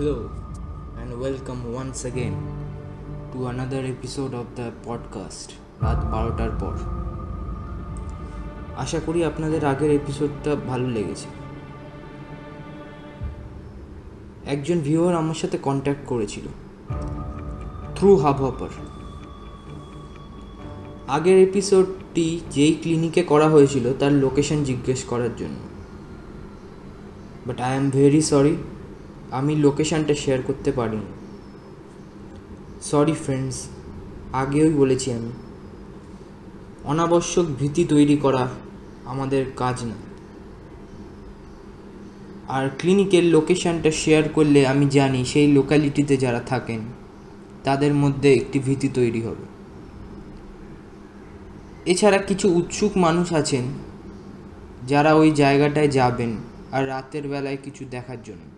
Hello, and welcome once again to another episode of the podcast রাত বারোটার পর। আশা করি আপনাদের আগের এপিসোডটা ভালো লেগেছে। একজন ভিউয়ার আমার সাথে কন্ট্যাক্ট করেছিল থ্রু হাব হপার আগের এপিসোডটি যেই ক্লিনিকে করা হয়েছিল তার লোকেশন জিজ্ঞেস করার জন্য। But I am very sorry আমি লোকেশানটা শেয়ার করতে পারিনি। সরি ফ্রেন্ডস আগেই বলেছি আমি। অনাবশ্যক ভীতি তৈরি করা আমাদের কাজ না। আর ক্লিনিকের লোকেশানটা শেয়ার করলে আমি জানি সেই লোকালিটিতে যারা থাকেন, তাদের মধ্যে একটি ভীতি তৈরি হবে। এছাড়া কিছু উৎসুক মানুষ আছেন, যারা ওই জায়গাটায় যাবেন আর রাতের বেলায় কিছু দেখার জন্য।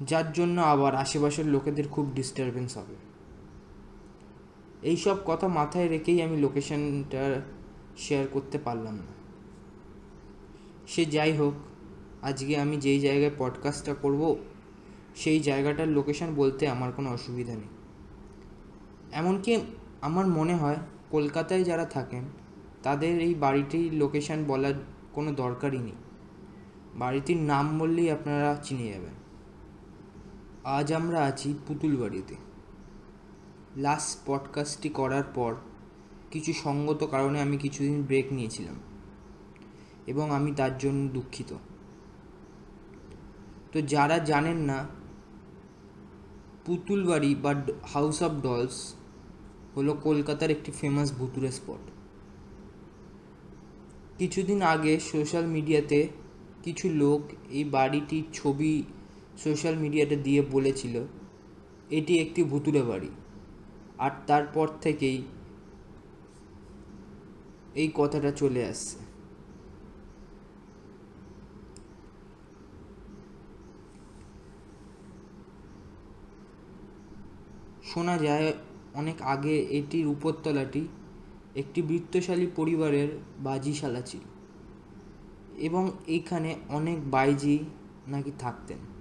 যার জন্য আবার আশেপাশের লোকেদের খুব ডিস্টারবেন্স হবে। এইসব কথা মাথায় রেখেই আমি লোকেশনটা শেয়ার করতে পারলাম না। সে যাই হোক, আজকে আমি যেই জায়গায় পডকাস্টটা করব, সেই জায়গাটার লোকেশন বলতে আমার কোনো অসুবিধা নেই। এমনকি আমার মনে হয় কলকাতায় যারা থাকেন, তাদের এই বাড়িটির লোকেশন বলার কোনো দরকারই নেই। বাড়িটির নাম বললেই আপনারা চিনে যাবেন। আজ আমরা আছি পুতুল বাড়িতে লাস্ট পডকাস্টটি করার পর কিছু সঙ্গত কারণে আমি কিছুদিন ব্রেক নিয়েছিলাম এবং আমি তার জন্য দুঃখিত। তো যারা জানেন না পুতুল বাড়ি বা হাউস অফ ডলস হলো কলকাতার একটি ফেমাস ভুতুরে স্পট কিছুদিন আগে সোশ্যাল মিডিয়াতে কিছু লোক এই বাড়িটির ছবি সোশ্যাল মিডিয়াতে দিয়ে বলেছিল, এটি একটি ভুতুরে বাড়ি। আর তারপর থেকেই এই কথাটা চলে আসছে। শোনা যায়, অনেক আগে এটির উপরতলাটি একটি বৃত্তশালী পরিবারের বাজিশালা ছিল এবং এইখানে অনেক বাইজি নাকি থাকতেন।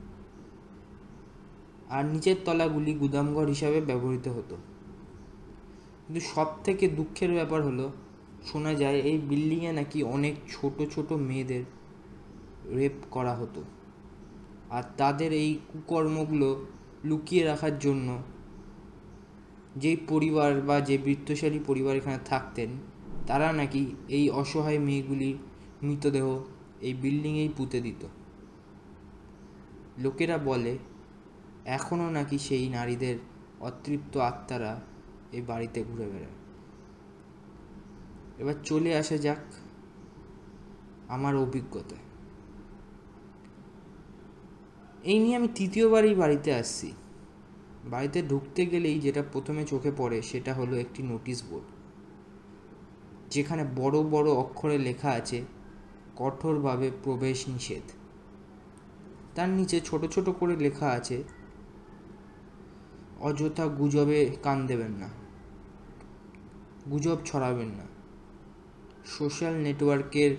আর নিচের তলাগুলি গুদামঘর হিসাবে ব্যবহৃত হতো। কিন্তু সব থেকে দুঃখের ব্যাপার হলো, শোনা যায় এই বিল্ডিংয়ে নাকি অনেক ছোট ছোট মেয়েদের রেপ করা হতো। আর তাদের এই কুকর্মগুলো লুকিয়ে রাখার জন্য যেই পরিবার বা যে বৃত্তশালী পরিবার এখানে থাকতেন, তারা নাকি এই অসহায় মেয়েগুলির মৃতদেহ এই বিল্ডিংয়েই পুঁতে দিত। লোকেরা বলে এখনও নাকি সেই নারীদের অতৃপ্ত আত্মারা এই বাড়িতে ঘুরে বেড়ায়। এবার চলে আসা যাক আমার অভিজ্ঞতায়। এই নিয়ে আমি তৃতীয়বার এই বাড়িতে আসছি। বাড়িতে ঢুকতে গেলেই যেটা প্রথমে চোখে পড়ে সেটা হলো একটি নোটিশ বোর্ড। যেখানে বড় বড় অক্ষরে লেখা আছে, কঠোরভাবে প্রবেশ নিষেধ। তার নিচে ছোট ছোট করে লেখা আছে অযথা গুজবে কান দেবেন না। গুজব ছড়াবেন না। সোশ্যাল নেটওয়ার্কের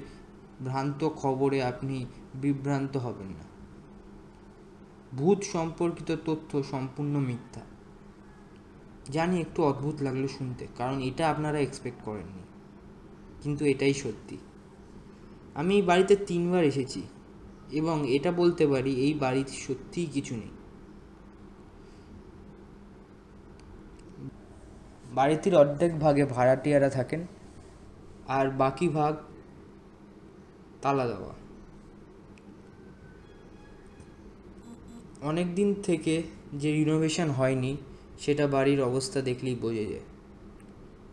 ভ্রান্ত খবরে আপনি বিভ্রান্ত হবেন না। ভূত সম্পর্কিত তথ্য সম্পূর্ণ মিথ্যা। জানি একটু অদ্ভুত লাগল শুনতে, কারণ এটা আপনারা এক্সপেক্ট করেননি। কিন্তু এটাই সত্যি। আমি বাড়িতে তিনবার এসেছি এবং এটা বলতে পারি এই বাড়িতে সত্যিই কিছু নেই। বাড়িটির অর্ধেক ভাগে ভাড়াটিয়ারা থাকেন আর বাকি ভাগ তালা দেওয়া। অনেক দিন থেকে যে রিনোভেশন হয়নি, সেটা বাড়ির অবস্থা দেখলেই বোঝা যায়।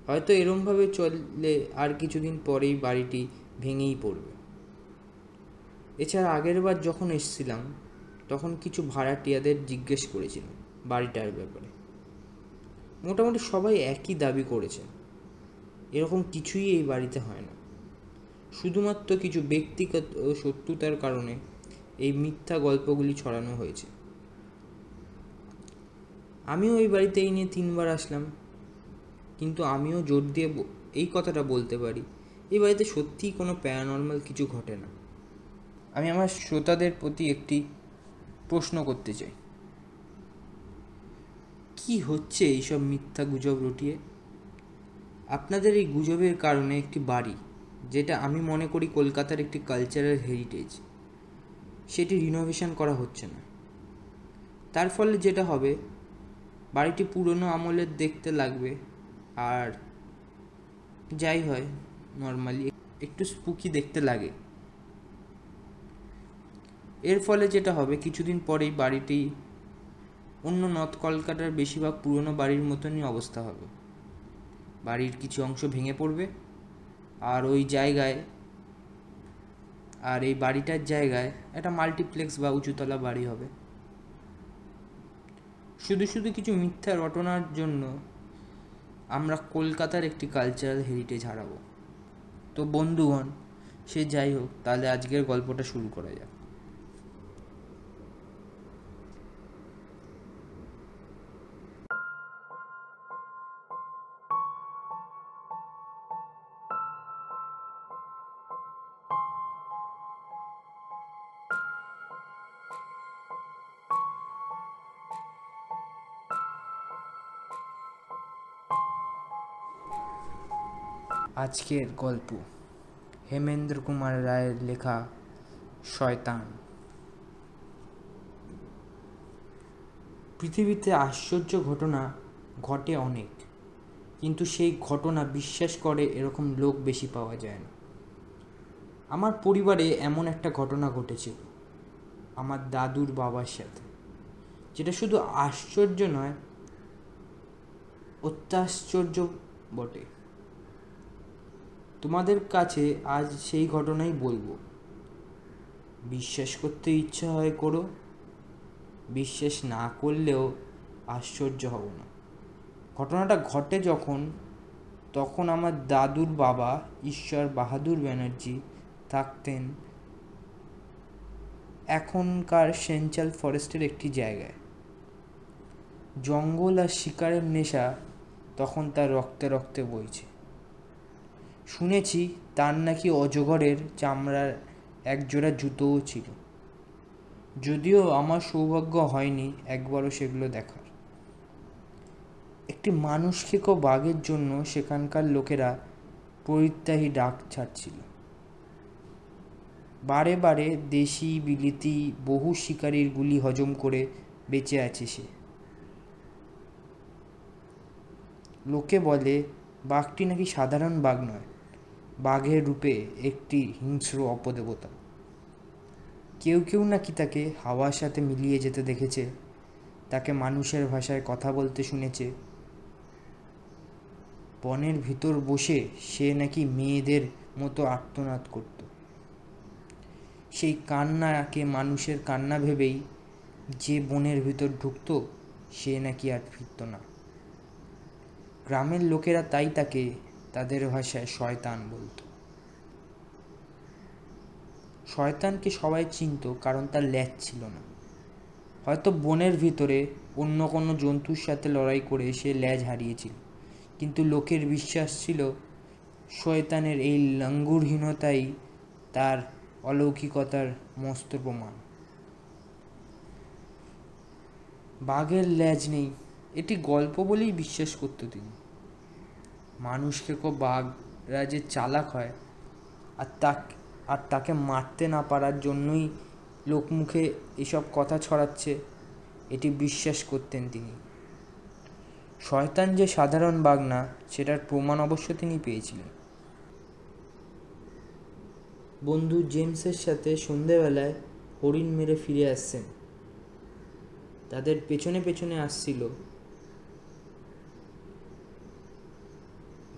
হয়তো এরমভাবে চললে আর কিছুদিন পরেই বাড়িটি ভেঙেই পড়বে। এছাড়া আগের বার যখন এসছিলাম, তখন কিছু ভাড়াটিয়াদের জিজ্ঞেস করেছিলাম বাড়িটার ব্যাপারে। মোটামুটি সবাই একই দাবি করেছেন এরকম কিছুই এই বাড়িতে হয় না। শুধুমাত্র কিছু ব্যক্তিগত শত্রুতার কারণে এই মিথ্যা গল্পগুলি ছড়ানো হয়েছে। আমিও এই বাড়িতে এই নিয়ে তিনবার আসলাম। কিন্তু আমিও জোর দিয়ে এই কথাটা বলতে পারি, এই বাড়িতে সত্যিই কোনো প্যারানর্মাল কিছু ঘটে না। আমি আমার শ্রোতাদের প্রতি একটি প্রশ্ন করতে চাই। কি হচ্ছে এইসব মিথ্যা গুজব রটিয়ে? আপনাদের এই গুজবের কারণে একটি বাড়ি, যেটা আমি মনে করি কলকাতার একটি কালচারাল হেরিটেজ সেটি রিনোভেশন করা হচ্ছে না। তার ফলে যেটা হবে, বাড়িটি পুরনো আমলের দেখতে লাগবে, আর যাই হয় নর্মালি একটু স্পুকি দেখতে লাগে। এর ফলে যেটা হবে, কিছুদিন পরেই বাড়িটি অন্য নর্থ কলকাতার বেশিরভাগ পুরনো বাড়ির মতনই অবস্থা হবে। বাড়ির কিছু অংশ ভেঙে পড়বে। আর ওই জায়গায়, আর এই বাড়িটার জায়গায় একটা মাল্টিপ্লেক্স বা উঁচুতলা বাড়ি হবে। শুধু শুধু কিছু মিথ্যা রটনার জন্য আমরা কলকাতার একটি কালচারাল হেরিটেজ হারাবো। তো বন্ধুগণ, সে যাই হোক, তাহলে আজকের গল্পটা শুরু করা যাক। আজকের গল্প। হেমেন্দ্র কুমার রায়ের লেখা, শয়তান পৃথিবীতে আশ্চর্য ঘটনা ঘটে অনেক, কিন্তু সেই ঘটনা বিশ্বাস করে এরকম লোক বেশি পাওয়া যায় না। আমার পরিবারে এমন একটা ঘটনা ঘটেছিল, আমার দাদুর বাবার সাথে, যেটা শুধু আশ্চর্য নয়, অত্যাশ্চর্য বটে। তোমাদের কাছে আজ সেই ঘটনাই বলব। বিশ্বাস করতে ইচ্ছা হয় করো, বিশ্বাস না করলেও আশ্চর্য হব না। ঘটনাটা ঘটে যখন, তখন আমার দাদুর বাবা ঈশ্বর বাহাদুর ব্যানার্জি থাকতেন এখনকার সেঞ্চাল ফরেস্টের একটি জায়গায়। জঙ্গল আর শিকারের নেশা তখন তার রক্তে রক্তে বইছে। শুনেছি তার নাকি অজগরের চামড়ার একজোড়া জুতোও ছিল। যদিও আমার সৌভাগ্য হয়নি একবারও সেগুলো দেখার। একটি মানুষ খেকো বাঘের জন্য সেখানকার লোকেরা পরিত্যাহী ডাক ছাড়ছিল। বারে বারে দেশি বিলিতি বহু শিকারীর গুলি হজম করে বেঁচে আছে সে। লোকে বলে, বাঘটি নাকি সাধারণ বাঘ নয়। বাঘের রূপে একটি হিংস্র অপদেবতা। কেউ কেউ নাকি তাকে হাওয়ার সাথে মিলিয়ে যেতে দেখেছে, তাকে মানুষের ভাষায় কথা বলতে শুনেছে। বনের ভিতর বসে সে নাকি মেয়েদের মতো আর্তনাদ করত। সেই কান্নাকে মানুষের কান্না ভেবেই যে বনের ভিতর ঢুকত, সে নাকি আর ফিরত না। গ্রামের লোকেরা তাই তাকে তাদের ভাষায় শয়তান বলতো। শয়তানকে সবাই চিনত, কারণ তার ল্যাজ ছিল না। হয়তো বনের ভিতরে অন্য কোনো জন্তুর সাথে লড়াই করে সে ল্যাজ হারিয়েছিল, কিন্তু লোকের বিশ্বাস ছিল শয়তানের এই লাঙ্গুরহীনতাই তার অলৌকিকতার মস্ত প্রমাণ। বাঘের ল্যাজ নেই, এটি গল্প বলেই বিশ্বাস করতো তিনি। মানুষকে কো বাঘরা যে চালাক হয়। আর তা আর তাকে মারতে না পারার জন্যই লোকমুখে এসব কথা ছড়াচ্ছে। এটি বিশ্বাস করতেন তিনি। শয়তান যে সাধারণ বাঘ না, সেটার প্রমাণ অবশ্য তিনি পেয়েছিলেন। বন্ধু জেমসের সাথে সন্ধেবেলায় হরিণ মেরে ফিরে আসছেন। তাদের পেছনে পেছনে আসছিল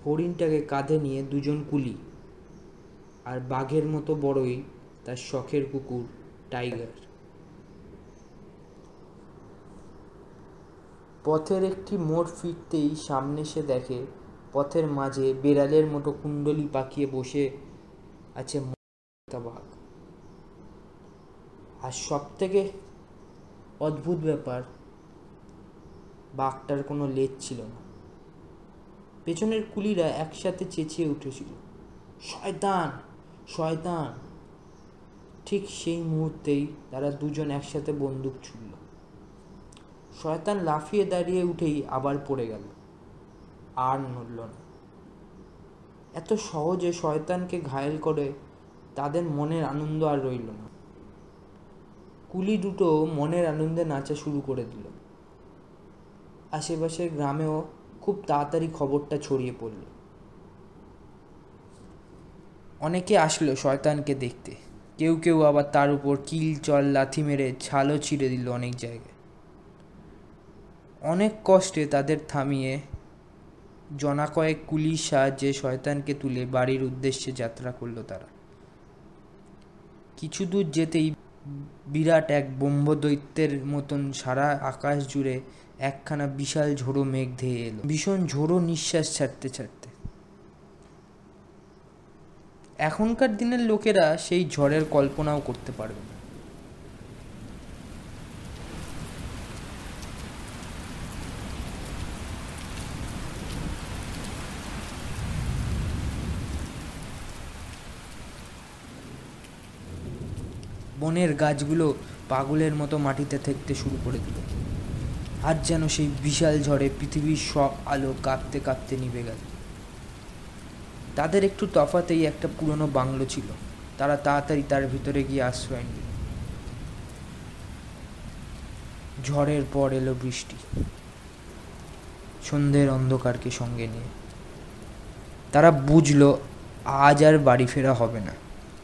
হরিণটাকে কাঁধে নিয়ে দুজন কুলি আর বাঘের মতো বড়ই তার শখের কুকুর টাইগার। পথের একটি মোড় ফিরতেই সামনে সে দেখে, পথের মাঝে বেড়ালের মতো কুণ্ডলি পাকিয়ে বসে আছে বাঘ। আর সব থেকে অদ্ভুত ব্যাপার, বাঘটার কোনো লেজ ছিল না। পেছনের কুলিরা একসাথে চেঁচিয়ে উঠেছিল। শয়তান শয়তান! ঠিক সেই মুহূর্তেই তারা দুজন একসাথে বন্দুক ছুড়ল। শয়তান লাফিয়ে দাঁড়িয়ে উঠেই আবার পড়ে গেল। আর নড়ল না। এত সহজে শয়তানকে ঘায়েল করে তাদের মনের আনন্দ আর রইল না। কুলি দুটো মনের আনন্দে নাচা শুরু করে দিল। আশেপাশের গ্রামেও খুব তাড়াতাড়ি খবরটা ছড়িয়ে পড়ল। অনেকে আসলো শয়তানকে দেখতে। কেউ কেউ আবার তার উপর কিল, চল, লাথি মেরে ছালও ছিঁড়ে দিল অনেক জায়গায়। অনেক কষ্টে তাদের থামিয়ে জনা কয়েক কুলির সাহায্যে শয়তানকে তুলে বাড়ির উদ্দেশ্যে যাত্রা করল তারা। কিছু দূর যেতেই বিরাট এক ব্রহ্মদৈত্যের মতন সারা আকাশ জুড়ে একখানা বিশাল ঝোড়ো মেঘ ধেয়ে এলো। ভীষণ ঝোড়ো নিঃশ্বাস ছাড়তে ছাড়তে। এখনকার দিনের লোকেরা সেই ঝড়ের কল্পনাও করতে পারবে না। বনের গাছগুলো পাগলের মতো মাটিতে থেকতে শুরু করে দিল। আর যেন সেই বিশাল ঝড়ে পৃথিবীর সব আলো কাঁপতে কাঁপতে নিভে গেল। তাদের একটু তফাতেই একটা পুরনো বাংলো ছিল। তারা তাড়াতাড়ি তার ভিতরে গিয়ে আশ্রয় নিল। ঝড়ের পর এলো বৃষ্টি। সন্ধ্যের অন্ধকারকে সঙ্গে নিয়ে। তারা বুঝলো, আজ আর বাড়ি ফেরা হবে না।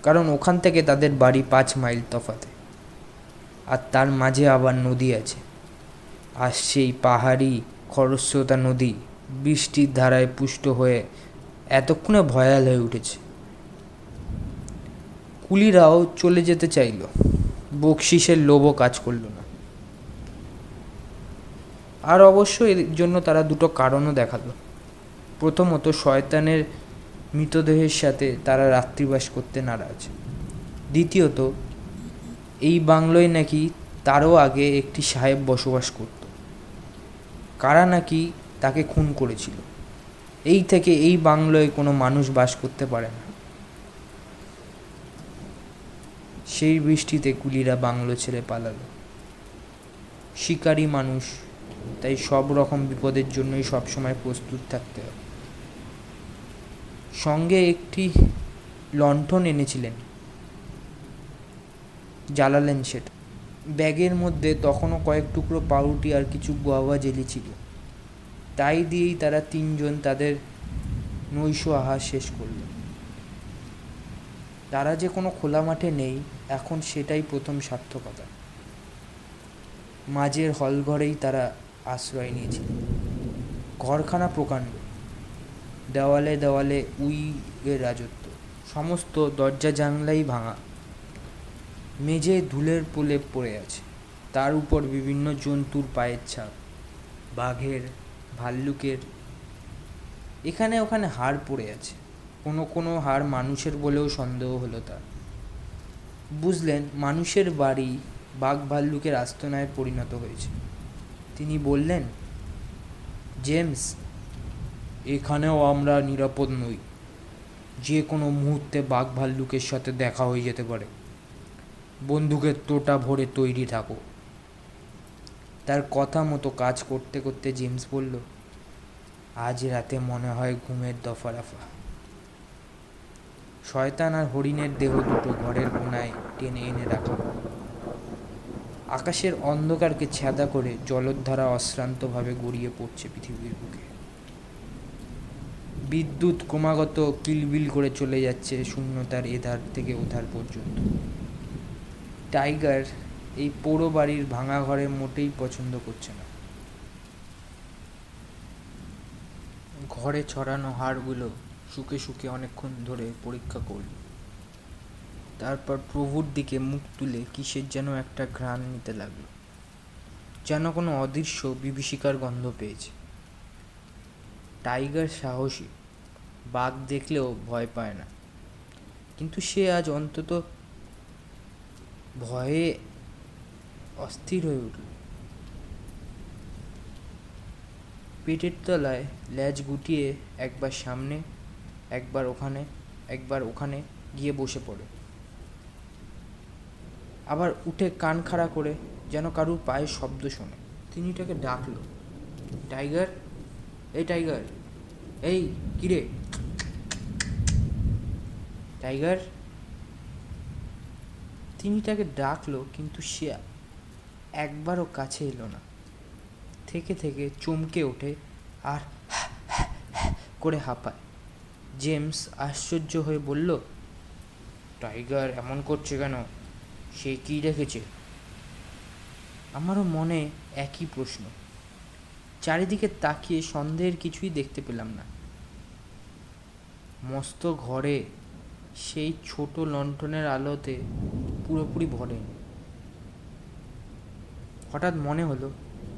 কারণ ওখান থেকে তাদের বাড়ি পাঁচ মাইল তফাতে। আর তার মাঝে আবার নদী আছে। আর এই পাহাড়ি খরস্রোতা নদী। বৃষ্টির ধারায় পুষ্ট হয়ে এতক্ষণে ভয়াল হয়ে উঠেছে। কুলিরাও চলে যেতে চাইল। বকশিসের লোভও কাজ করল না। আর অবশ্য এর জন্য তারা দুটো কারণও দেখাল। প্রথমত, শয়তানের মৃতদেহের সাথে তারা রাত্রিবাস করতে নারাজ। দ্বিতীয়ত, এই বাংলোয় নাকি তারও আগে একটি সাহেব বসবাস করত। কারা নাকি তাকে খুন করেছিল? এই থেকে এই বাংলোয় কোনো মানুষ বাস করতে পারে না। সেই বৃষ্টিতে কুলিরা বাংলো ছেড়ে পালালো। শিকারী মানুষ, তাই সব রকম বিপদের জন্যই সবসময় প্রস্তুত থাকতে হবে সঙ্গে একটি লণ্ঠন এনেছিলেন। জ্বালালেন সেটা। ব্যাগের মধ্যে তখনও কয়েক টুকরো পাউরুটি আর কিছু গোয়াবা জেলি ছিল। তাই দিয়েই তারা তিনজন তাদের নৈশ আহার শেষ করল। তারা যে কোনো খোলা মাঠে নেই, এখন সেটাই প্রথম সার্থকতা। মাঝের হলঘরেই তারা আশ্রয় নিয়েছিল। ঘরখানা প্রকাণ্ড। দেওয়ালে দেওয়ালে উই এর রাজত্ব। সমস্ত দরজা জানলাই ভাঙা। মেঝে ধুলের প্রলেপ পড়ে আছে। তার উপর বিভিন্ন জন্তুর পায়ের ছাপ, বাঘের, ভাল্লুকের। এখানে ওখানে হাড় পড়ে আছে। কোনো কোনো হাড় মানুষের বলেও সন্দেহ হলো তার। বুঝলেন, মানুষের বাড়ি বাঘ ভাল্লুকের আস্তনায় পরিণত হয়েছে। তিনি বললেন, জেমস, এখানেও আমরা নিরাপদ নই। যে কোনো মুহূর্তে বাঘ ভাল্লুকের সাথে দেখা হয়ে যেতে পারে। বন্দুকের তোটা ভরে তৈরি থাকো। তার কথা মতো কাজ করতে করতে জেমস বলল, আজ রাতে মনে হয় ঘুমের দফা রাফা শয়তান আর হরিণের দেহ দুটো ঘরের কোনায় টেনে এনে রাখা আকাশের অন্ধকারকে ছ্যাদা করে জলোদ্ধারা অশ্রান্তভাবে গড়িয়ে পড়ছে পৃথিবীর বুকে। বিদ্যুৎ ক্রমাগত কিলবিল করে চলে যাচ্ছে শূন্যতার এধার থেকে ওধার পর্যন্ত। টাইগার এই পোড়ো বাড়ির ভাঙা ঘরে মোটেই পছন্দ করছে না। ঘরে ছড়ানো হাড়গুলো শুকে শুকে অনেকক্ষণ ধরে পরীক্ষা করল। তারপর প্রভুর দিকে মুখ তুলে কিসের যেন একটা ঘ্রাণ নিতে লাগল। যেন কোনো অদৃশ্য বিভীষিকার গন্ধ পেয়েছে। টাইগার সাহসী, বাঘ দেখলেও ভয় পায় না। কিন্তু সে আজ অন্তত ভয়ে অস্থির হয়ে উঠল। পেটের তলায় ল্যাজ গুটিয়ে একবার সামনে, একবার ওখানে একবার ওখানে গিয়ে বসে পড়ে। আবার উঠে কান খাড়া করে যেন কারুর পায়ের শব্দ শোনে। তিনি তাকে ডাকলো, টাইগার, এই টাইগার, এই, কিরে? টাইগার তিনি তাকে ডাকলো, কিন্তু সে একবারও কাছে এলো না। থেকে থেকে চমকে ওঠে আর করে হাঁপায়। জেমস আশ্চর্য হয়ে বলল, টাইগার, এমন করছে কেন? সে কি দেখেছে আমারও মনে একই প্রশ্ন। চারিদিকে তাকিয়ে সন্দেহের কিছুই দেখতে পেলাম না। মস্ত ঘরে সেই ছোট লণ্ঠনের আলোতে পুরোপুরি ভরেনি হঠাৎ মনে হলো,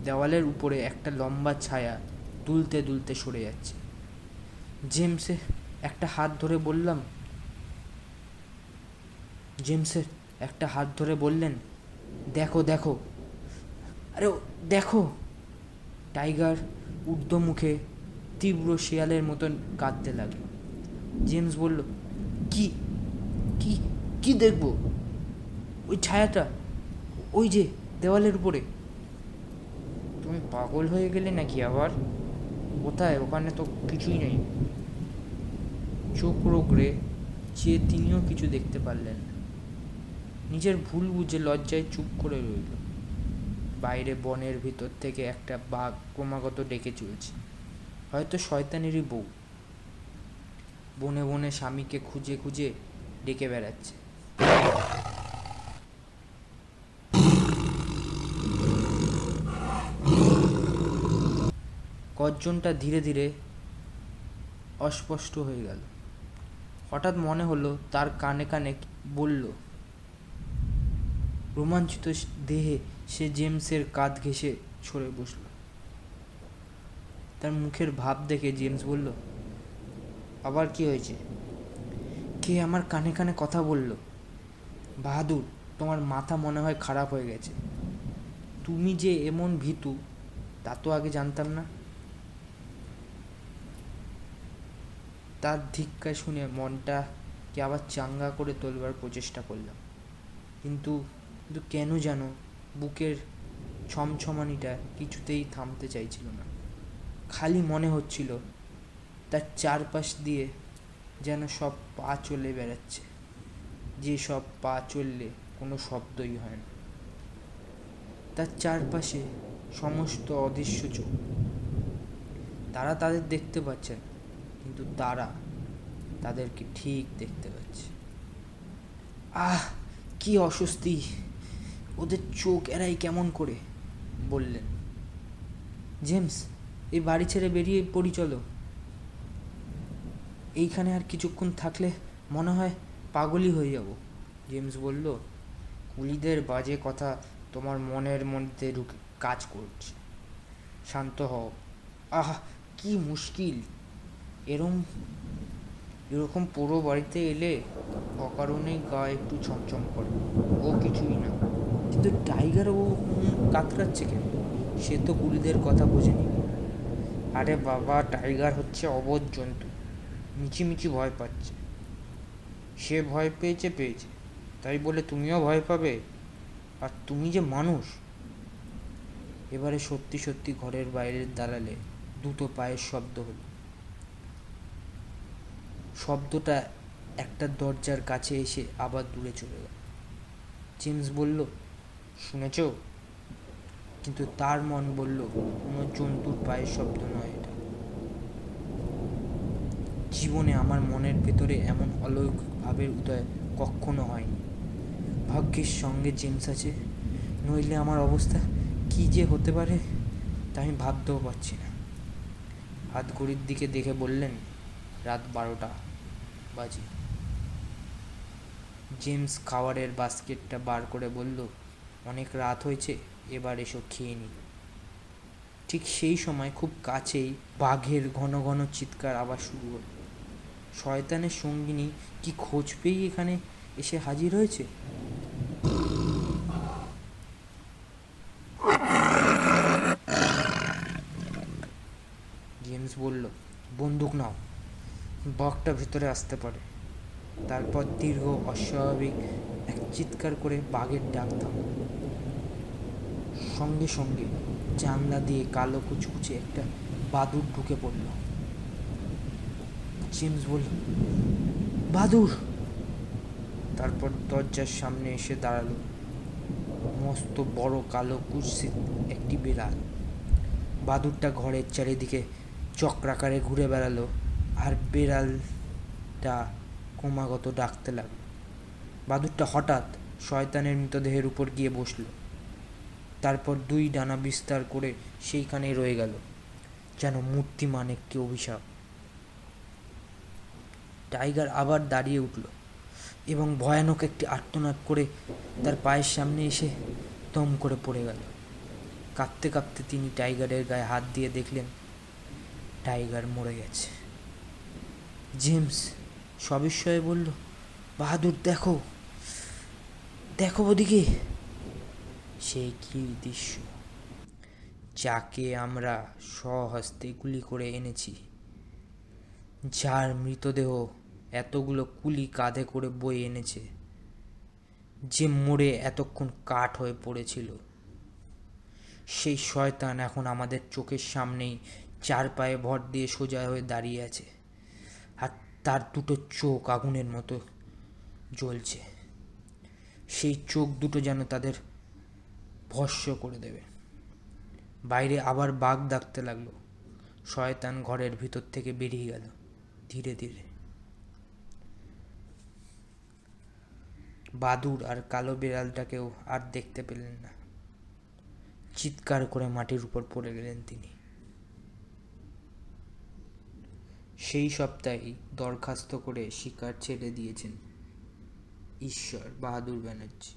দেওয়ালের উপরে একটা লম্বা ছায়া দুলতে দুলতে সরে যাচ্ছে। জেমসে একটা হাত ধরে বললাম জেমসের একটা হাত ধরে বললেন, দেখো দেখো। আরে, দেখো। টাইগার ঊর্ধ্ব মুখে তীব্র শিয়ালের মতন কাঁদতে লাগল। জেমস বলল কি কি কি দেখব? ওই ছায়াটা, ওই যে দেওয়ালের উপরে। তুমি পাগল হয়ে গেলে নাকি আবার? কোথায়? ওখানে তো কিছুই নেই। চোখ রোগড়ে চেয়ে তিনিও কিছু দেখতে পারলেন নিজের ভুল বুঝে লজ্জায় চুপ করে রইল। বাইরে বনের ভিতর থেকে একটা বাঘ ক্রমাগত ডেকে চলছে। হয়তো শয়তানেরই বউ। বনে বনে স্বামীকে খুঁজে খুঁজে ডেকে বেড়াচ্ছে। গর্জনটা ধীরে ধীরে অস্পষ্ট হয়ে গেল। হঠাৎ মনে হলো তার কানে কানে বলল, রোমাঞ্চিত দেহে সে জেমসের কাঁধ ঘেঁষে সরে বসল। তার মুখের ভাব দেখে জেমস বলল আবার কি হয়েছে? কে আমার কানে কানে কথা বলল? বাহাদুর, তোমার মাথা মনে হয় খারাপ হয়ে গেছে। তুমি যে এমন ভীতু, তা তো আগে জানতাম না। তার ধিক্কা শুনে মনটাকে আবার চাঙ্গা করে তোলবার প্রচেষ্টা করলাম কিন্তু কিন্তু কেন যেন বুকের ছমছমানিটা কিছুতেই থামতে চাইছিল না। খালি মনে হচ্ছিল তার চারপাশ দিয়ে যেন সব পা চলে বেড়াচ্ছে। যে সব পা চললে কোনো শব্দই হয় না। তার চারপাশে সমস্ত অদৃশ্য চোখ। তারা তাদের দেখতে পাচ্ছে না, কিন্তু তারা তাদেরকে ঠিক দেখতে পাচ্ছে। আহ, কি অস্বস্তি! ওদের চোখ এরাই কেমন করে? বললেন। জেমস এই বাড়ি ছেড়ে বেরিয়ে পড়ি, চলো। এইখানে আর কিছুক্ষণ থাকলে মনে হয় পাগলই হয়ে যাব। জেমস বলল, কুলিদের বাজে কথা তোমার মনের মধ্যে ঢুকে কাজ করছে। শান্ত হও। আহা, কি মুশকিল। এরম, এরকম পুরো বাড়িতে এলে অকারণে গা একটু ছমছম করে। ও কিছুই না। কিন্তু টাইগার ও কাতরাচ্ছে কেন? সে তো কুলিদের কথা বোঝেনি। আরে বাবা, টাইগার হচ্ছে অবোধ জন্তু। মিচিমিচি ভয় পাচ্ছে। সে ভয় পেয়েছে পেয়েছে। তাই বলে তুমিও ভয় পাবে? আর তুমি যে মানুষ। এবারে সত্যি সত্যি ঘরের বাইরের দাঁড়ালে দুটো পায়ের শব্দ হলো। শব্দটা একটা দরজার কাছে এসে আবার দূরে চলে গেল। জেমস বলল, শুনেছ? কিন্তু তার মন বলল, কোনো জন্তুর পায়ের শব্দ নয়। জীবনে আমার মনের ভেতরে এমন অলৌকিক ভাবের উদয় কখনো হয়নি। ভাগ্যের সঙ্গে জেমস আছে, নইলে আমার অবস্থা কি যে হতে পারে তা আমি ভাবতেও পারছি না। হাত ঘড়ির দিকে দেখে বললেন, রাত বারোটা বাজে। জেমস খাবারের বাস্কেটটা বার করে বলল, অনেক রাত হয়েছে, এবার এসো খেয়ে নি ঠিক সেই সময় খুব কাছেই বাঘের ঘন ঘন চিৎকার আবার শুরু হলো। শয়তানের সঙ্গিনী কি খোঁজ পেয়েই এখানে এসে হাজির হয়েছে? জেমস বলল, বন্দুক নাও, বাঘটা ভেতরে আসতে পারে। তারপর দীর্ঘ, অস্বাভাবিক এক চিৎকার করে বাঘের ডাক থামল সঙ্গে সঙ্গে জানলা দিয়ে কালো কুচকুচে একটা বাদুর ঢুকে পড়ল। জেমস বলল, বাদুর। তারপর দরজার সামনে এসে দাঁড়াল মস্ত বড় কালো কুৎসিত একটি বিড়াল। বাদুরটা ঘরের চারিদিকে চক্রাকারে ঘুরে বেড়ালো আর বিড়ালটা ক্রমাগত ডাকতে লাগল। বাদুরটা হঠাৎ শয়তানের মৃতদেহের উপর গিয়ে বসল। তারপর দুই ডানা বিস্তার করে সেইখানেই রয়ে গেল, যেন মূর্তিমান একটি অভিশাপ। টাইগার আবার দাঁড়িয়ে উঠল এবং ভয়ানক একটি আর্তনাদ করে তার পায়ের সামনে এসে দম করে পড়ে গেল। কাঁপতে কাঁপতে তিনি টাইগারের গায়ে হাত দিয়ে দেখলেন, টাইগার মরে গেছে। জেমস সবিস্ময়ে বলল, বাহাদুর, দেখো দেখো ওদিকে। সেই কি দৃশ্য? যাকে আমরা স্বহস্তে গুলি করে এনেছি, যার মৃতদেহ এতগুলো কুলি কাঁধে করে বয়ে এনেছে যে মোড়ে এতক্ষণ কাঠ হয়ে পড়েছিল। সেই শয়তান এখন আমাদের চোখের সামনেই চার পায়ে ভর দিয়ে সোজা হয়ে দাঁড়িয়ে আছে আর তার দুটো চোখ আগুনের মতো জ্বলছে। সেই চোখ দুটো যেন তাদের ভস্য করে দেবে। বাইরে আবার বাঘ ডাকতে লাগল। শয়তান ঘরের ভিতর থেকে বেরিয়ে গেল ধীরে ধীরে। বাদুর আর কালো বিড়ালটাকেও আর দেখতে পেলেন না। চিৎকার করে মাটির উপর পড়ে গেলেন তিনি। সেই সপ্তাহেই দরখাস্ত করে শিকার ছেড়ে দিয়েছেন ঈশ্বর বাহাদুর ব্যানার্জি।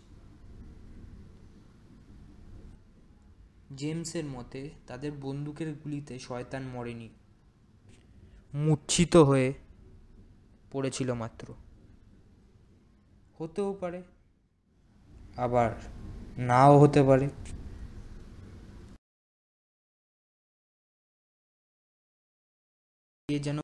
জেমসের মতে তাদের বন্দুকের গুলিতে শয়তান মরেনি, মূর্ছিত হয়ে পড়েছিল মাত্র। হতেও পারে আবার নাও হতে পারে। যেন